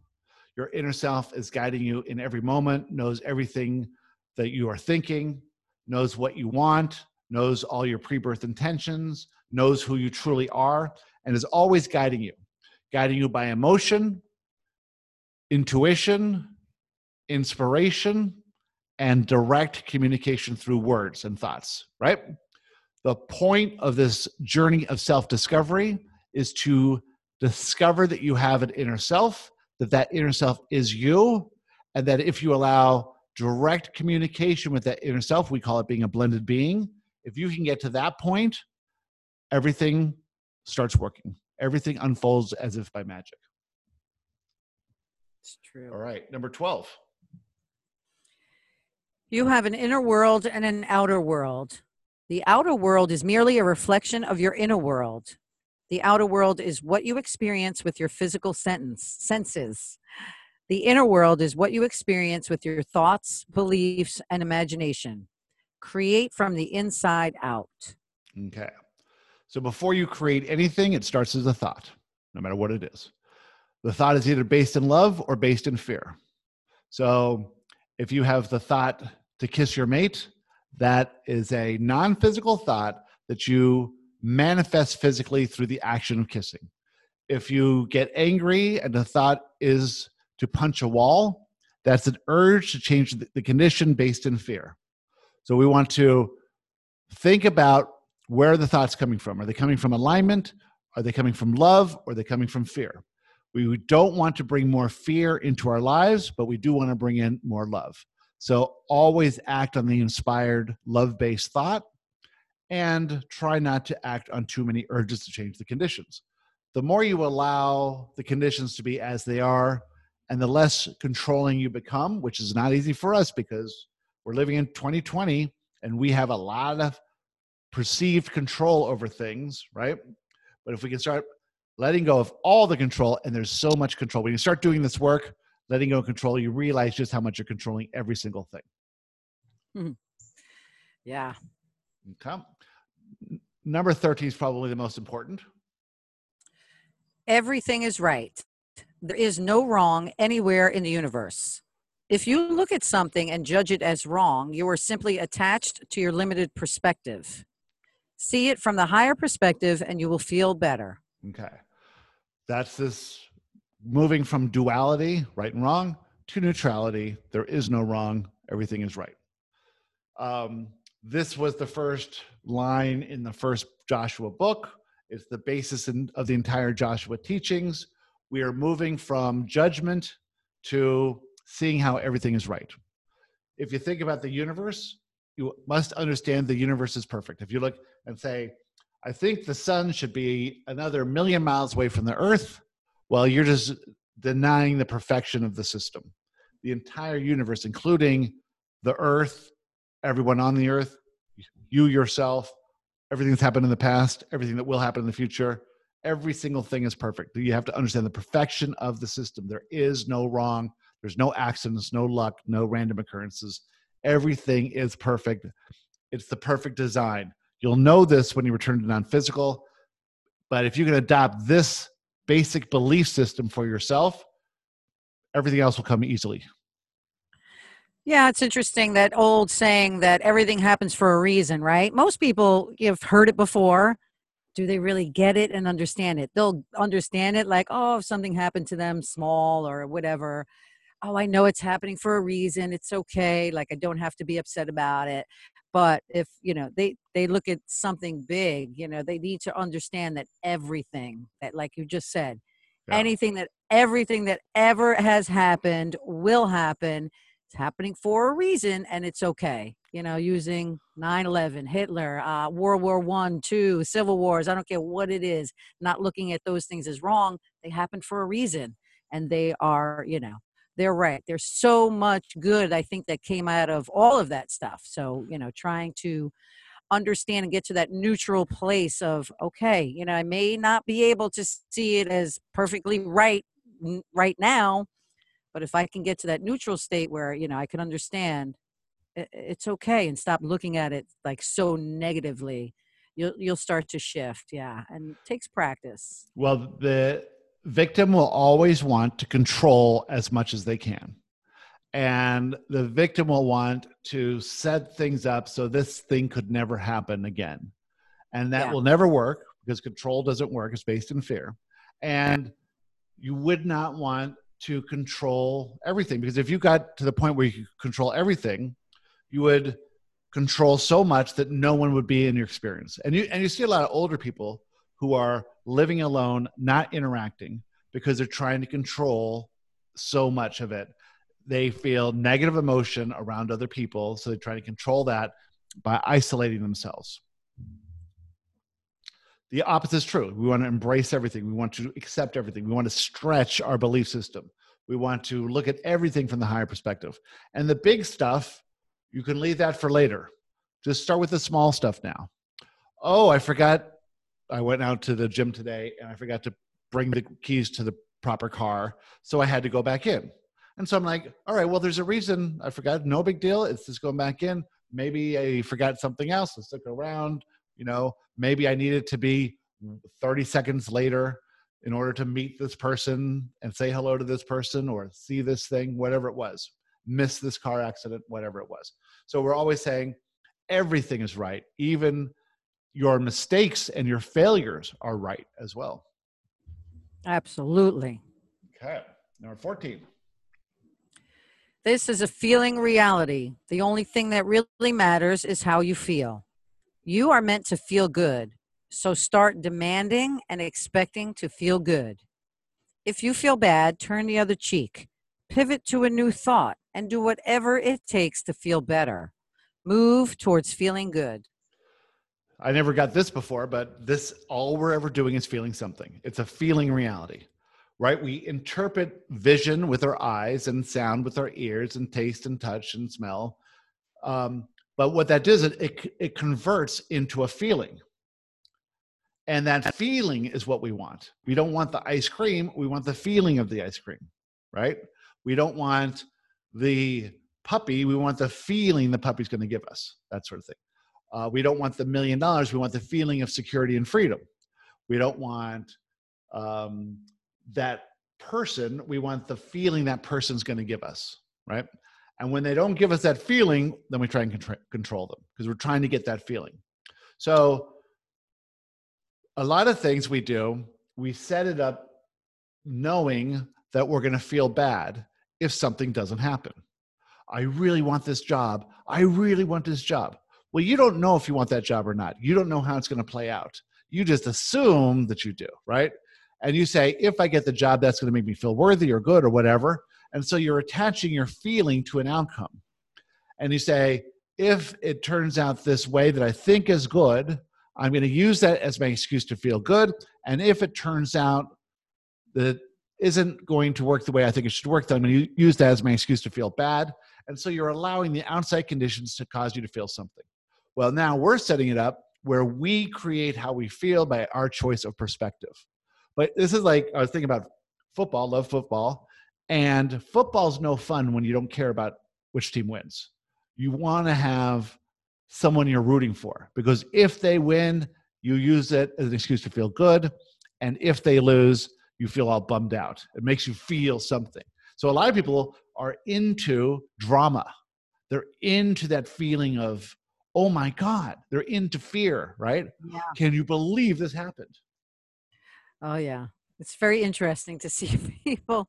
Your inner self is guiding you in every moment, knows everything that you are thinking, knows what you want, knows all your pre birth intentions, knows who you truly are, and is always guiding you, guiding you by emotion, intuition, inspiration, and direct communication through words and thoughts, right? The point of this journey of self discovery is to discover that you have an inner self, that that inner self is you, and that if you allow direct communication with that inner self, we call it being a blended being. If you can get to that point, everything starts working. Everything unfolds as if by magic. It's true. All right, number 12. You have an inner world and an outer world. The outer world is merely a reflection of your inner world. The outer world is what you experience with your physical sentence, senses. The inner world is what you experience with your thoughts, beliefs, and imagination. Create from the inside out. Okay. So before you create anything, it starts as a thought, no matter what it is. The thought is either based in love or based in fear. So if you have the thought to kiss your mate, that is a non physical thought that you manifest physically through the action of kissing. If you get angry and the thought is to punch a wall, that's an urge to change the condition based in fear. So we want to think about where the thoughts coming from? Are they coming from alignment? Are they coming from love? Or are they coming from fear? We don't want to bring more fear into our lives, but we do want to bring in more love. So always act on the inspired, love based thought and try not to act on too many urges to change the conditions. The more you allow the conditions to be as they are, and the less controlling you become, which is not easy for us because we're living in 2020 and we have a lot of perceived control over things, right? But if we can start letting go of all the control, and there's so much control, when you start doing this work, letting go of control, you realize just how much you're controlling every single thing. Mm-hmm. Yeah. Okay. Number 13 is probably the most important. Everything is right. There is no wrong anywhere in the universe. If you look at something and judge it as wrong, you are simply attached to your limited perspective. See it from the higher perspective and you will feel better. Okay. That's this moving from duality, right and wrong, to neutrality. There is no wrong, everything is right. Um, this was the first line in the first Joshua book. It's the basis in, of the entire Joshua teachings. We are moving from judgment to seeing how everything is right. If you think about the universe, you must understand the universe is perfect. If you look and say, I think the sun should be another million miles away from the earth, well, you're just denying the perfection of the system. The entire universe, including the earth, everyone on the earth, you yourself, everything that's happened in the past, everything that will happen in the future, every single thing is perfect. You have to understand the perfection of the system. There is no wrong, there's no accidents, no luck, no random occurrences. Everything is perfect. It's the perfect design. You'll know this when you return to non physical. But if you can adopt this basic belief system for yourself, everything else will come easily. Yeah, it's interesting that old saying that everything happens for a reason, right? Most people have heard it before. Do they really get it and understand it? They'll understand it like, oh, if something happened to them small or whatever, oh, I know it's happening for a reason. It's okay. Like I don't have to be upset about it. But if, you know, they they look at something big, you know, they need to understand that everything that like you just said, yeah. anything that everything that ever has happened will happen. It's happening for a reason and it's okay. You know, using 9-11, Hitler, uh, World War One, Two, Civil Wars, I don't care what it is, not looking at those things as wrong. They happened for a reason and they are, you know, they're right. There's so much good I think that came out of all of that stuff. So, you know, trying to understand and get to that neutral place of okay, you know, I may not be able to see it as perfectly right right now, but if I can get to that neutral state where, you know, I can understand it's okay and stop looking at it like so negatively you'll you'll start to shift yeah and it takes practice well the victim will always want to control as much as they can. And the victim will want to set things up so this thing could never happen again. And that yeah. will never work because control doesn't work, it's based in fear. And you would not want to control everything because if you got to the point where you control everything, you would control so much that no one would be in your experience. And you and you see a lot of older people who are living alone, not interacting because they're trying to control so much of it. They feel negative emotion around other people, so they try to control that by isolating themselves. The opposite is true. We want to embrace everything. We want to accept everything. We want to stretch our belief system. We want to look at everything from the higher perspective. And the big stuff, you can leave that for later. Just start with the small stuff now. Oh, I forgot I went out to the gym today and I forgot to bring the keys to the proper car. So I had to go back in. And so I'm like, all right, well, there's a reason I forgot. No big deal. It's just going back in. Maybe I forgot something else. Let's look around. You know, maybe I needed to be 30 seconds later in order to meet this person and say hello to this person or see this thing, whatever it was, miss this car accident, whatever it was. So we're always saying everything is right, even your mistakes and your failures are right as well. Absolutely. Okay. Number 14. This is a feeling reality. The only thing that really matters is how you feel. You are meant to feel good. So start demanding and expecting to feel good. If you feel bad, turn the other cheek. Pivot to a new thought and do whatever it takes to feel better. Move towards feeling good. I never got this before, but this all we're ever doing is feeling something. It's a feeling reality, right? We interpret vision with our eyes and sound with our ears and taste and touch and smell. Um, but what that does, it, it, it converts into a feeling. And that feeling is what we want. We don't want the ice cream, we want the feeling of the ice cream, right? We don't want the puppy, we want the feeling the puppy's going to give us, that sort of thing. Uh, we don't want the million dollars. We want the feeling of security and freedom. We don't want um, that person. We want the feeling that person's going to give us, right? And when they don't give us that feeling, then we try and contra- control them because we're trying to get that feeling. So, a lot of things we do, we set it up knowing that we're going to feel bad if something doesn't happen. I really want this job. I really want this job. Well, you don't know if you want that job or not. You don't know how it's going to play out. You just assume that you do, right? And you say, if I get the job, that's going to make me feel worthy or good or whatever. And so you're attaching your feeling to an outcome. And you say, if it turns out this way that I think is good, I'm going to use that as my excuse to feel good. And if it turns out that isn't going to work the way I think it should work, then I'm going to use that as my excuse to feel bad. And so you're allowing the outside conditions to cause you to feel something. Well, now we're setting it up where we create how we feel by our choice of perspective. But this is like I was thinking about football, love football, and football's no fun when you don't care about which team wins. You want to have someone you're rooting for because if they win, you use it as an excuse to feel good, and if they lose, you feel all bummed out. It makes you feel something. So a lot of people are into drama. They're into that feeling of oh my God, they're into fear, right? Yeah. Can you believe this happened? Oh, yeah. It's very interesting to see people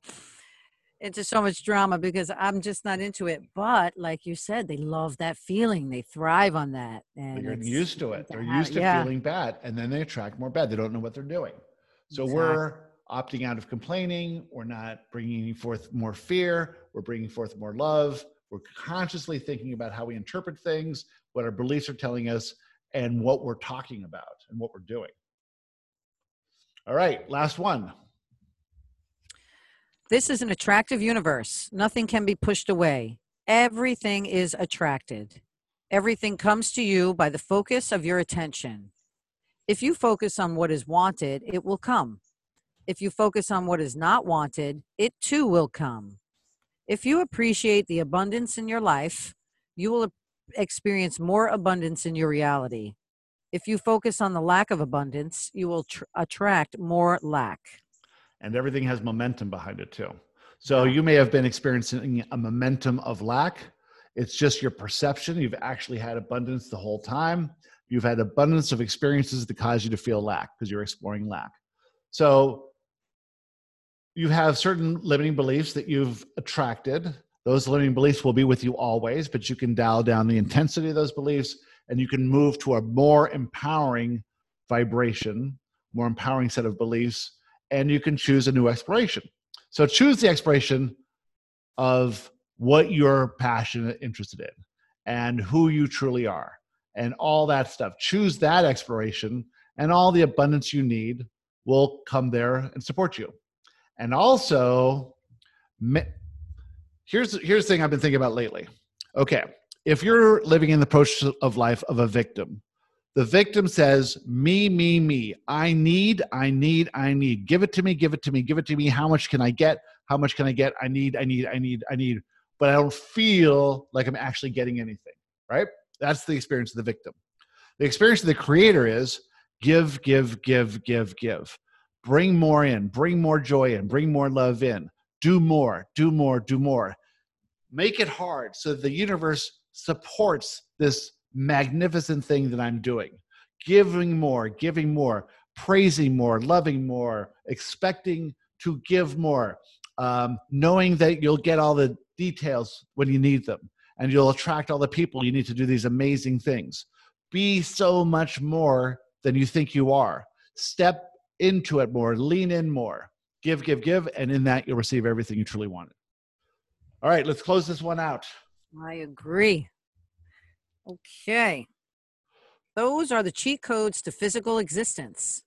into so much drama because I'm just not into it. But like you said, they love that feeling. They thrive on that. And they're used to it. They're used to yeah. feeling bad, and then they attract more bad. They don't know what they're doing. So Exactly. we're opting out of complaining. We're not bringing forth more fear. We're bringing forth more love. We're consciously thinking about how we interpret things, what our beliefs are telling us, and what we're talking about and what we're doing. All right, last one. This is an attractive universe. Nothing can be pushed away. Everything is attracted. Everything comes to you by the focus of your attention. If you focus on what is wanted, it will come. If you focus on what is not wanted, it too will come. If you appreciate the abundance in your life, you will experience more abundance in your reality. If you focus on the lack of abundance, you will tr- attract more lack. and everything has momentum behind it too. So you may have been experiencing a momentum of lack. It's just your perception. You've actually had abundance the whole time. You've had abundance of experiences that cause you to feel lack because you're exploring lack. So you have certain limiting beliefs that you've attracted. Those limiting beliefs will be with you always, but you can dial down the intensity of those beliefs and you can move to a more empowering vibration, more empowering set of beliefs and you can choose a new exploration. So choose the exploration of what you're passionate, interested in, and who you truly are, and all that stuff. Choose that exploration, and all the abundance you need will come there and support you. And also, here's here's the thing I've been thinking about lately. Okay, if you're living in the approach of life of a victim, the victim says, Me, me, me. I need, I need, I need. Give it to me, give it to me, give it to me. How much can I get? How much can I get? I need, I need, I need, I need. But I don't feel like I'm actually getting anything, right? That's the experience of the victim. The experience of the creator is give, give, give, give, give. Bring more in, bring more joy in, bring more love in. Do more, do more, do more. Make it hard so the universe supports this magnificent thing that I'm doing. giving more, giving more, praising more, loving more, expecting to give more, um, knowing that you'll get all the details when you need them and you'll attract all the people you need to do these amazing things. Be so much more than you think you are. Step into it more, lean in more, give, give, give, and in that you'll receive everything you truly wanted. All right, let's close this one out. I agree. Okay. Those are the cheat codes to physical existence.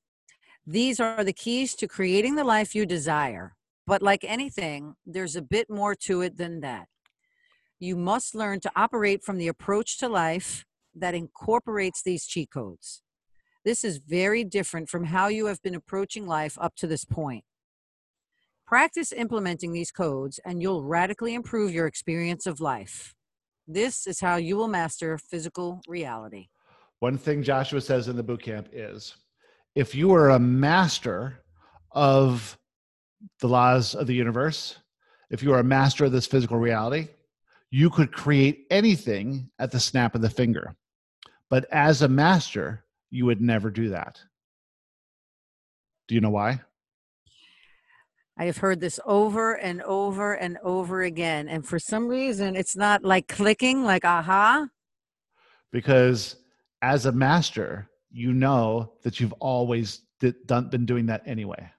These are the keys to creating the life you desire. But like anything, there's a bit more to it than that. You must learn to operate from the approach to life that incorporates these cheat codes. This is very different from how you have been approaching life up to this point. Practice implementing these codes, and you'll radically improve your experience of life. This is how you will master physical reality. One thing Joshua says in the boot camp is if you are a master of the laws of the universe, if you are a master of this physical reality, you could create anything at the snap of the finger. But as a master, you would never do that. Do you know why? I have heard this over and over and over again. And for some reason, it's not like clicking, like aha. Because as a master, you know that you've always did, done, been doing that anyway.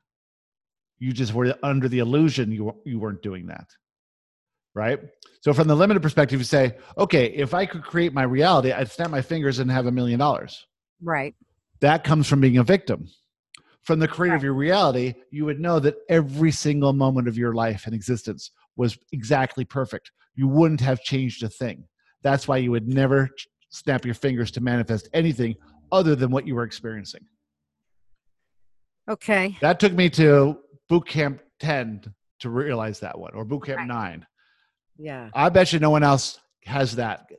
You just were under the illusion you, you weren't doing that. Right? So, from the limited perspective, you say, okay, if I could create my reality, I'd snap my fingers and have a million dollars. Right. That comes from being a victim from the creator of your reality, you would know that every single moment of your life and existence was exactly perfect. You wouldn't have changed a thing. That's why you would never snap your fingers to manifest anything other than what you were experiencing. Okay. That took me to boot camp 10 to realize that one, or boot camp right. 9. Yeah. I bet you no one else has that.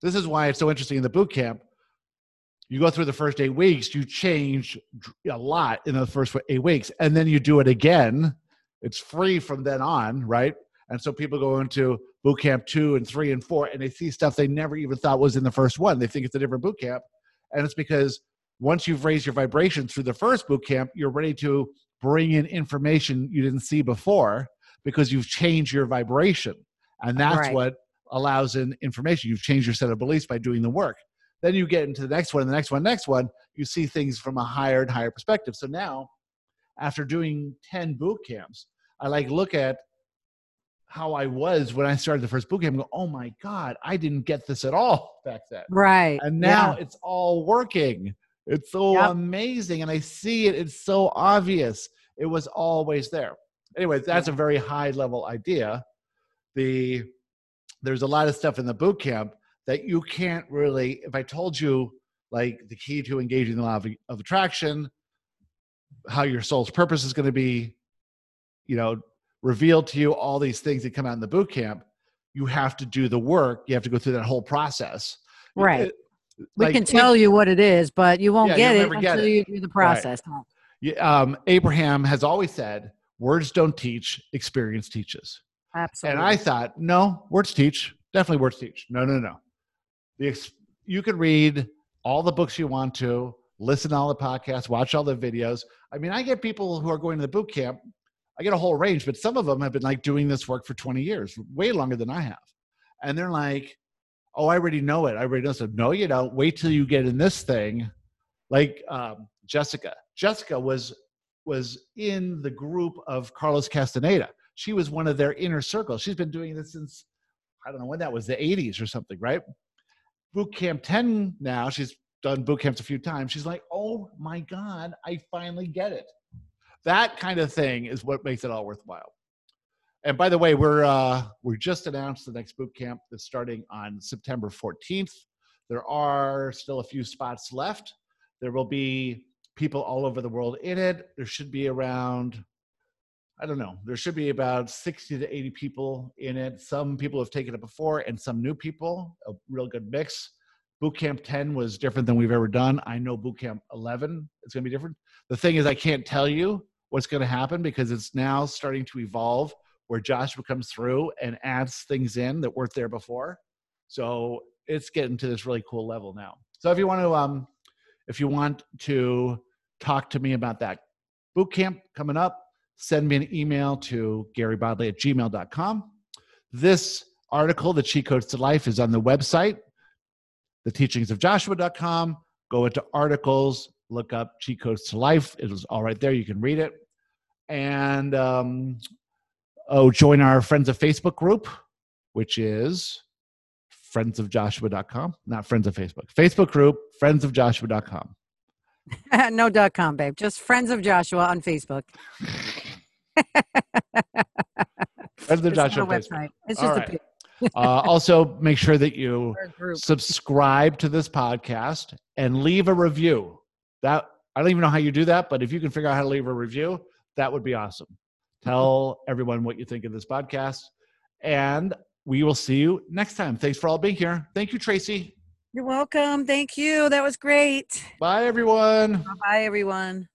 This is why it's so interesting in the boot camp you go through the first eight weeks, you change a lot in the first eight weeks, and then you do it again. It's free from then on, right? And so people go into boot camp two and three and four, and they see stuff they never even thought was in the first one. They think it's a different boot camp, and it's because once you've raised your vibration through the first boot camp, you're ready to bring in information you didn't see before because you've changed your vibration, and that's right. what allows in information. You've changed your set of beliefs by doing the work. Then you get into the next one, and the next one, next one, you see things from a higher and higher perspective. So now, after doing 10 boot camps, I like look at how I was when I started the first boot camp and go, oh my God, I didn't get this at all back then. Right. And now yeah. it's all working. It's so yep. amazing. And I see it. It's so obvious. It was always there. Anyway, that's a very high level idea. The there's a lot of stuff in the boot camp that you can't really if i told you like the key to engaging the law of, of attraction how your soul's purpose is going to be you know revealed to you all these things that come out in the boot camp you have to do the work you have to go through that whole process. Right. it, we like, can tell you what it is but you won't yeah, get it until it. you do the process right. yeah, um, abraham has always said words don't teach experience teaches. Absolutely and i thought no words teach. Definitely words teach. No no no the you can read all the books you want to, listen to all the podcasts, watch all the videos. I mean, I get people who are going to the boot camp. I get a whole range, but some of them have been like doing this work for 20 years, way longer than I have. And they're like, oh, I already know it. I already know. So, no, you don't. Wait till you get in this thing. Like um, Jessica. Jessica was was in the group of Carlos Castaneda. She was one of their inner circle. She's been doing this since I don't know when that was, the 80s or something, right? Boot camp 10 now. She's done boot camps a few times. She's like, oh my God, I finally get it. That kind of thing is what makes it all worthwhile. And by the way, we're uh, we're just announced the next boot camp that's starting on September 14th. There are still a few spots left. There will be people all over the world in it. There should be around I don't know. There should be about 60 to 80 people in it. Some people have taken it before and some new people, a real good mix. Bootcamp 10 was different than we've ever done. I know Bootcamp 11 is going to be different. The thing is, I can't tell you what's going to happen because it's now starting to evolve where Joshua comes through and adds things in that weren't there before. So it's getting to this really cool level now. So if you want to, um, If you want to talk to me about that boot camp coming up, send me an email to garybodley at gmail.com. This article, The Cheat Codes to Life, is on the website, theteachingsofjoshua.com. Go into articles, look up Cheat Codes to Life. It is all right there. You can read it. And um, oh, join our Friends of Facebook group, which is friendsofjoshua.com, not friends of Facebook. Facebook group, friendsofjoshua.com. no dot com, babe. Just friends of Joshua on Facebook. Of It's Joshua website. It's just right. a Uh, also, make sure that you or a group. subscribe to this podcast and leave a review. That I don't even know how you do that, but if you can figure out how to leave a review, that would be awesome. Tell everyone what you think of this podcast, and we will see you next time. Thanks for all being here. Thank you, Tracy. You're welcome. Thank you. That was great. Bye, everyone. Bye, everyone.